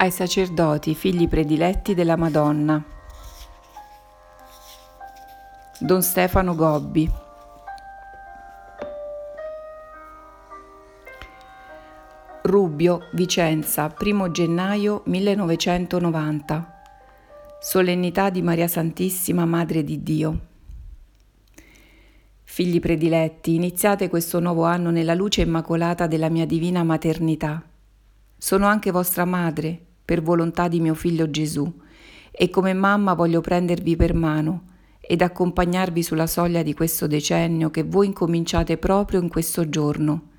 ai sacerdoti, figli prediletti della Madonna. Don Stefano Gobbi. Rubbio, Vicenza, 1 gennaio 1990. Solennità di Maria Santissima, Madre di Dio. Figli prediletti, iniziate questo nuovo anno nella luce immacolata della mia divina maternità. Sono anche vostra madre, per volontà di mio figlio Gesù, e come mamma voglio prendervi per mano ed accompagnarvi sulla soglia di questo decennio che voi incominciate proprio in questo giorno.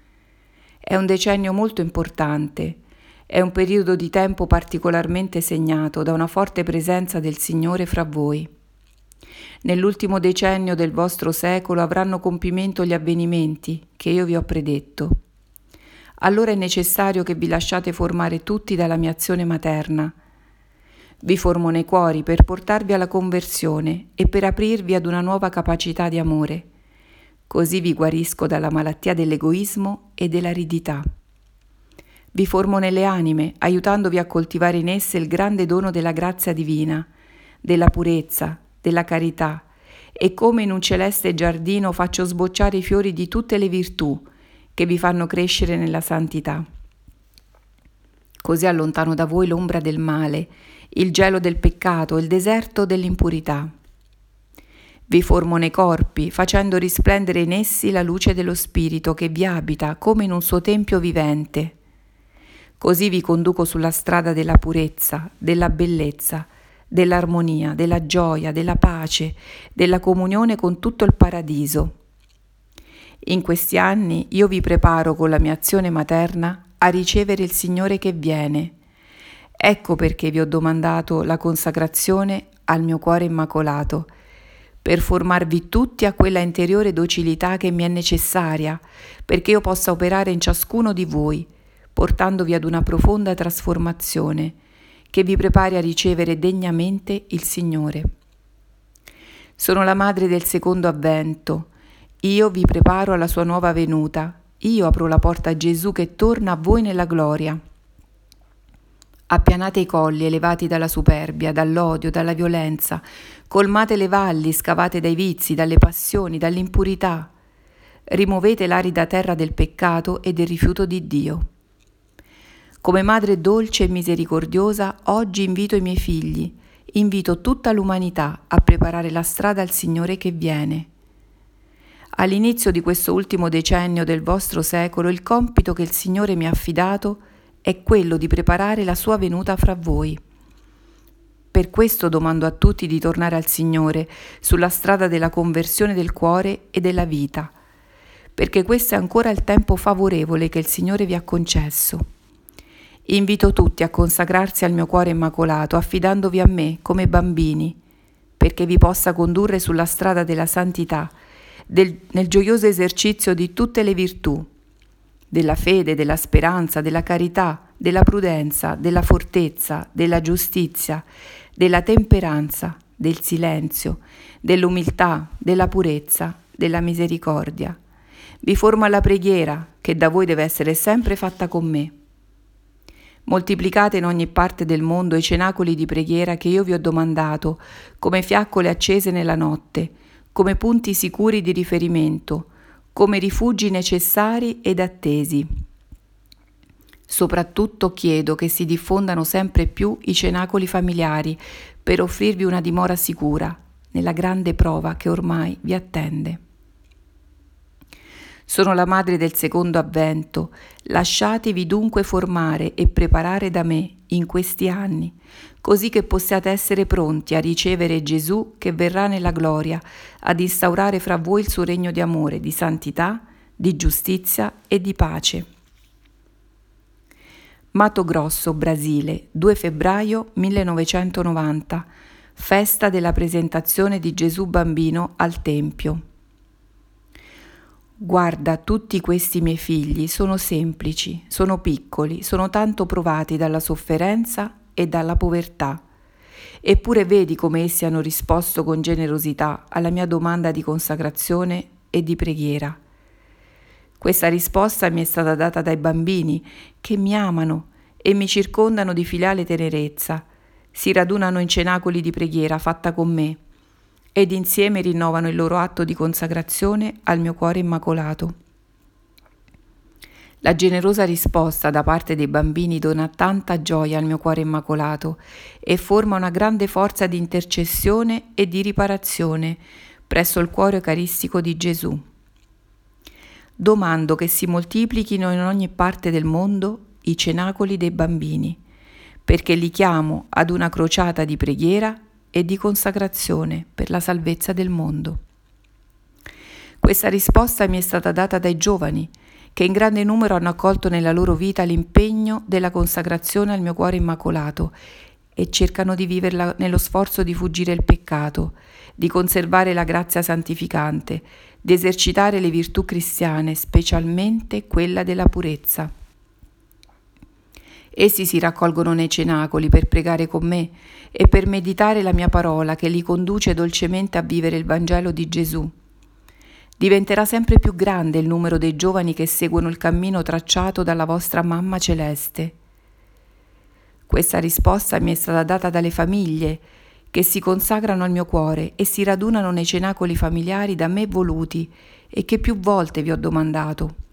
È un decennio molto importante, è un periodo di tempo particolarmente segnato da una forte presenza del Signore fra voi. Nell'ultimo decennio del vostro secolo avranno compimento gli avvenimenti che io vi ho predetto allora è necessario che vi lasciate formare tutti dalla mia azione materna. Vi formo nei cuori per portarvi alla conversione e per aprirvi ad una nuova capacità di amore. Così vi guarisco dalla malattia dell'egoismo e dell'aridità. Vi formo nelle anime, aiutandovi a coltivare in esse il grande dono della grazia divina, della purezza, della carità, e come in un celeste giardino faccio sbocciare i fiori di tutte le virtù, che vi fanno crescere nella santità. Così allontano da voi l'ombra del male, il gelo del peccato, il deserto dell'impurità. Vi formo nei corpi, facendo risplendere in essi la luce dello Spirito che vi abita come in un suo tempio vivente. Così vi conduco sulla strada della purezza, della bellezza, dell'armonia, della gioia, della pace, della comunione con tutto il paradiso in questi anni io vi preparo con la mia azione materna a ricevere il Signore che viene. Ecco perché vi ho domandato la consacrazione al mio cuore immacolato, per formarvi tutti a quella interiore docilità che mi è necessaria, perché io possa operare in ciascuno di voi, portandovi ad una profonda trasformazione che vi prepari a ricevere degnamente il Signore. Sono la madre del secondo avvento, io vi preparo alla sua nuova venuta, io apro la porta a Gesù che torna a voi nella gloria. Appianate i colli elevati dalla superbia, dall'odio, dalla violenza, colmate le valli scavate dai vizi, dalle passioni, dall'impurità. Rimuovete l'arida terra del peccato e del rifiuto di Dio. Come madre dolce e misericordiosa, oggi invito i miei figli, invito tutta l'umanità a preparare la strada al Signore che viene. All'inizio di questo ultimo decennio del vostro secolo il compito che il Signore mi ha affidato è quello di preparare la sua venuta fra voi. Per questo domando a tutti di tornare al Signore sulla strada della conversione del cuore e della vita, perché questo è ancora il tempo favorevole che il Signore vi ha concesso. Invito tutti a consacrarsi al mio cuore immacolato, affidandovi a me come bambini, perché vi possa condurre sulla strada della santità, del, nel gioioso esercizio di tutte le virtù, della fede, della speranza, della carità, della prudenza, della fortezza, della giustizia, della temperanza, del silenzio, dell'umiltà, della purezza, della misericordia. Vi forma la preghiera che da voi deve essere sempre fatta con me. Moltiplicate in ogni parte del mondo i cenacoli di preghiera che io vi ho domandato, come fiaccole accese nella notte, come punti sicuri di riferimento, come rifugi necessari ed attesi. Soprattutto chiedo che si diffondano sempre più i cenacoli familiari per offrirvi una dimora sicura nella grande prova che ormai vi attende. Sono la madre del secondo avvento, lasciatevi dunque formare e preparare da me in questi anni, così che possiate essere pronti a ricevere Gesù che verrà nella gloria, ad instaurare fra voi il suo regno di amore, di santità, di giustizia e di pace. Mato Grosso, Brasile, 2 febbraio 1990, festa della presentazione di Gesù bambino al Tempio. Guarda, tutti questi miei figli sono semplici, sono piccoli, sono tanto provati dalla sofferenza e dalla povertà. Eppure vedi come essi hanno risposto con generosità alla mia domanda di consacrazione e di preghiera. Questa risposta mi è stata data dai bambini che mi amano e mi circondano di filiale tenerezza, si radunano in cenacoli di preghiera fatta con me ed insieme rinnovano il loro atto di consacrazione al mio cuore immacolato. La generosa risposta da parte dei bambini dona tanta gioia al mio cuore immacolato e forma una grande forza di intercessione e di riparazione presso il cuore eucaristico di Gesù. Domando che si moltiplichino in ogni parte del mondo i cenacoli dei bambini, perché li chiamo ad una crociata di preghiera e di consacrazione per la salvezza del mondo. Questa risposta mi è stata data dai giovani, che in grande numero hanno accolto nella loro vita l'impegno della consacrazione al mio cuore immacolato e cercano di viverla nello sforzo di fuggire il peccato, di conservare la grazia santificante, di esercitare le virtù cristiane, specialmente quella della purezza. Essi si raccolgono nei cenacoli per pregare con me e per meditare la mia parola che li conduce dolcemente a vivere il Vangelo di Gesù. Diventerà sempre più grande il numero dei giovani che seguono il cammino tracciato dalla vostra mamma celeste. Questa risposta mi è stata data dalle famiglie che si consacrano al mio cuore e si radunano nei cenacoli familiari da me voluti e che più volte vi ho domandato.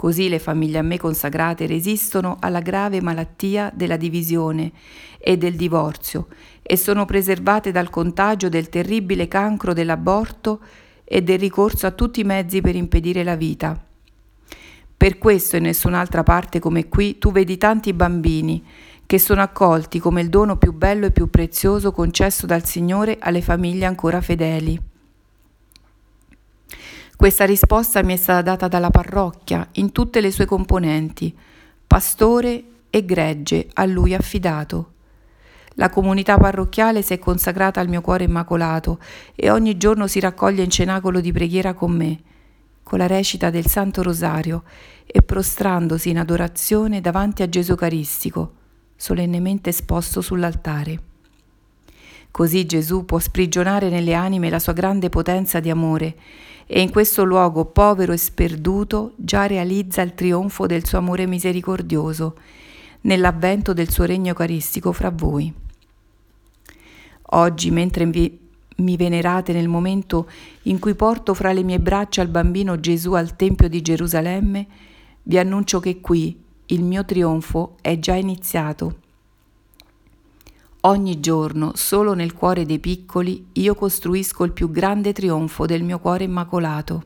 Così le famiglie a me consacrate resistono alla grave malattia della divisione e del divorzio e sono preservate dal contagio del terribile cancro dell'aborto e del ricorso a tutti i mezzi per impedire la vita. Per questo in nessun'altra parte come qui tu vedi tanti bambini che sono accolti come il dono più bello e più prezioso concesso dal Signore alle famiglie ancora fedeli. Questa risposta mi è stata data dalla parrocchia in tutte le sue componenti, pastore e gregge a lui affidato. La comunità parrocchiale si è consacrata al mio cuore immacolato e ogni giorno si raccoglie in cenacolo di preghiera con me, con la recita del Santo Rosario e prostrandosi in adorazione davanti a Gesù Caristico, solennemente esposto sull'altare. Così Gesù può sprigionare nelle anime la sua grande potenza di amore e in questo luogo povero e sperduto già realizza il trionfo del suo amore misericordioso nell'avvento del suo regno eucaristico fra voi. Oggi, mentre mi venerate nel momento in cui porto fra le mie braccia il bambino Gesù al Tempio di Gerusalemme, vi annuncio che qui il mio trionfo è già iniziato. Ogni giorno, solo nel cuore dei piccoli, io costruisco il più grande trionfo del mio cuore immacolato.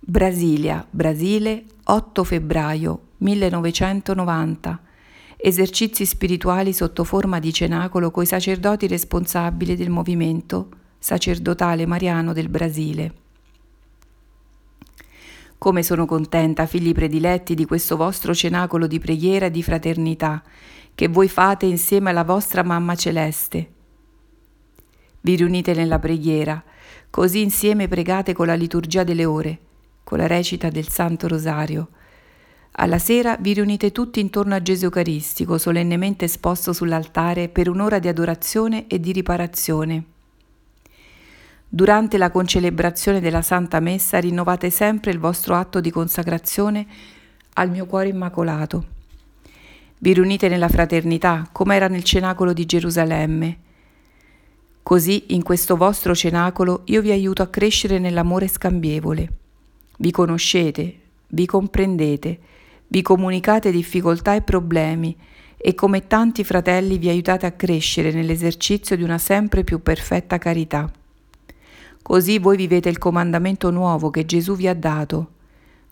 Brasilia, Brasile, 8 febbraio 1990. Esercizi spirituali sotto forma di cenacolo coi sacerdoti responsabili del movimento sacerdotale mariano del Brasile. Come sono contenta, figli prediletti, di questo vostro cenacolo di preghiera e di fraternità che voi fate insieme alla vostra mamma celeste. Vi riunite nella preghiera, così insieme pregate con la liturgia delle ore, con la recita del Santo Rosario, alla sera vi riunite tutti intorno a Gesù Eucaristico, solennemente esposto sull'altare per un'ora di adorazione e di riparazione. Durante la concelebrazione della Santa Messa rinnovate sempre il vostro atto di consacrazione al mio cuore immacolato. Vi riunite nella fraternità, come era nel cenacolo di Gerusalemme. Così in questo vostro cenacolo io vi aiuto a crescere nell'amore scambievole. Vi conoscete, vi comprendete, vi comunicate difficoltà e problemi e come tanti fratelli vi aiutate a crescere nell'esercizio di una sempre più perfetta carità. Così voi vivete il comandamento nuovo che Gesù vi ha dato,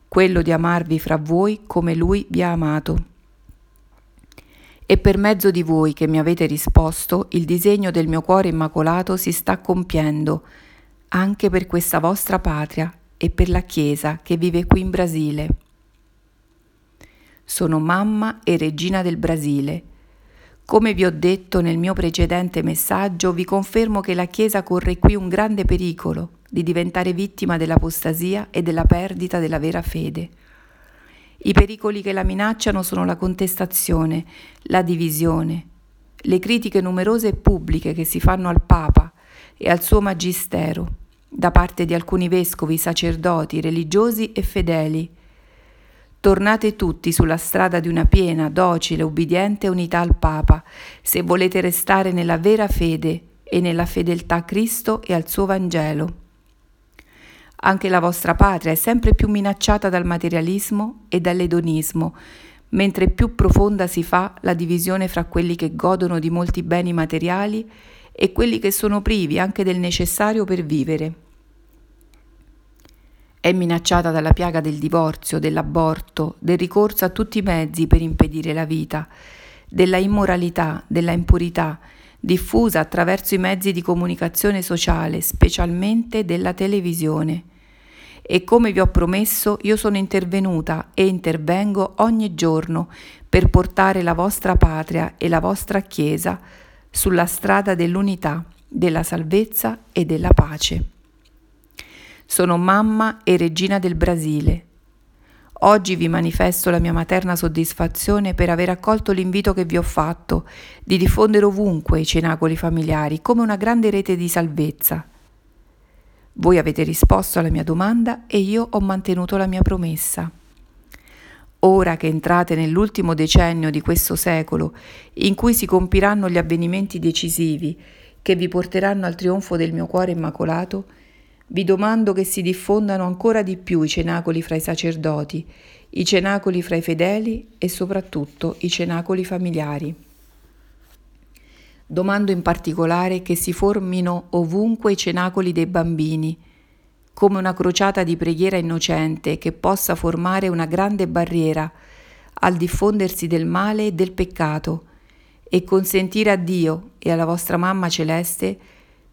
quello di amarvi fra voi come Lui vi ha amato. E per mezzo di voi che mi avete risposto, il disegno del mio cuore immacolato si sta compiendo, anche per questa vostra patria e per la Chiesa che vive qui in Brasile. Sono mamma e regina del Brasile. Come vi ho detto nel mio precedente messaggio, vi confermo che la Chiesa corre qui un grande pericolo di diventare vittima dell'apostasia e della perdita della vera fede. I pericoli che la minacciano sono la contestazione, la divisione, le critiche numerose e pubbliche che si fanno al Papa e al suo magistero da parte di alcuni vescovi, sacerdoti, religiosi e fedeli, Tornate tutti sulla strada di una piena, docile, ubbidiente unità al Papa, se volete restare nella vera fede e nella fedeltà a Cristo e al suo Vangelo. Anche la vostra patria è sempre più minacciata dal materialismo e dall'edonismo, mentre più profonda si fa la divisione fra quelli che godono di molti beni materiali e quelli che sono privi anche del necessario per vivere. È minacciata dalla piaga del divorzio, dell'aborto, del ricorso a tutti i mezzi per impedire la vita, della immoralità, della impurità, diffusa attraverso i mezzi di comunicazione sociale, specialmente della televisione. E come vi ho promesso, io sono intervenuta e intervengo ogni giorno per portare la vostra patria e la vostra Chiesa sulla strada dell'unità, della salvezza e della pace. Sono mamma e regina del Brasile. Oggi vi manifesto la mia materna soddisfazione per aver accolto l'invito che vi ho fatto di diffondere ovunque i cenacoli familiari come una grande rete di salvezza. Voi avete risposto alla mia domanda e io ho mantenuto la mia promessa. Ora che entrate nell'ultimo decennio di questo secolo, in cui si compiranno gli avvenimenti decisivi che vi porteranno al trionfo del mio cuore immacolato, vi domando che si diffondano ancora di più i cenacoli fra i sacerdoti, i cenacoli fra i fedeli e soprattutto i cenacoli familiari. Domando in particolare che si formino ovunque i cenacoli dei bambini, come una crociata di preghiera innocente che possa formare una grande barriera al diffondersi del male e del peccato e consentire a Dio e alla vostra mamma celeste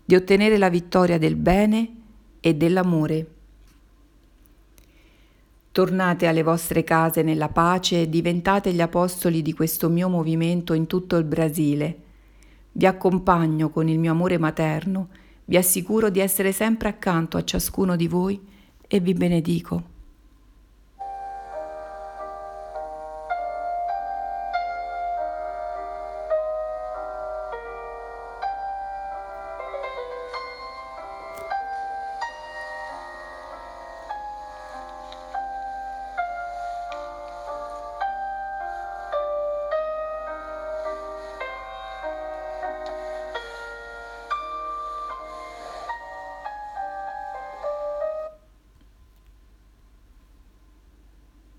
di ottenere la vittoria del bene e dell'amore. Tornate alle vostre case nella pace e diventate gli apostoli di questo mio movimento in tutto il Brasile. Vi accompagno con il mio amore materno, vi assicuro di essere sempre accanto a ciascuno di voi e vi benedico.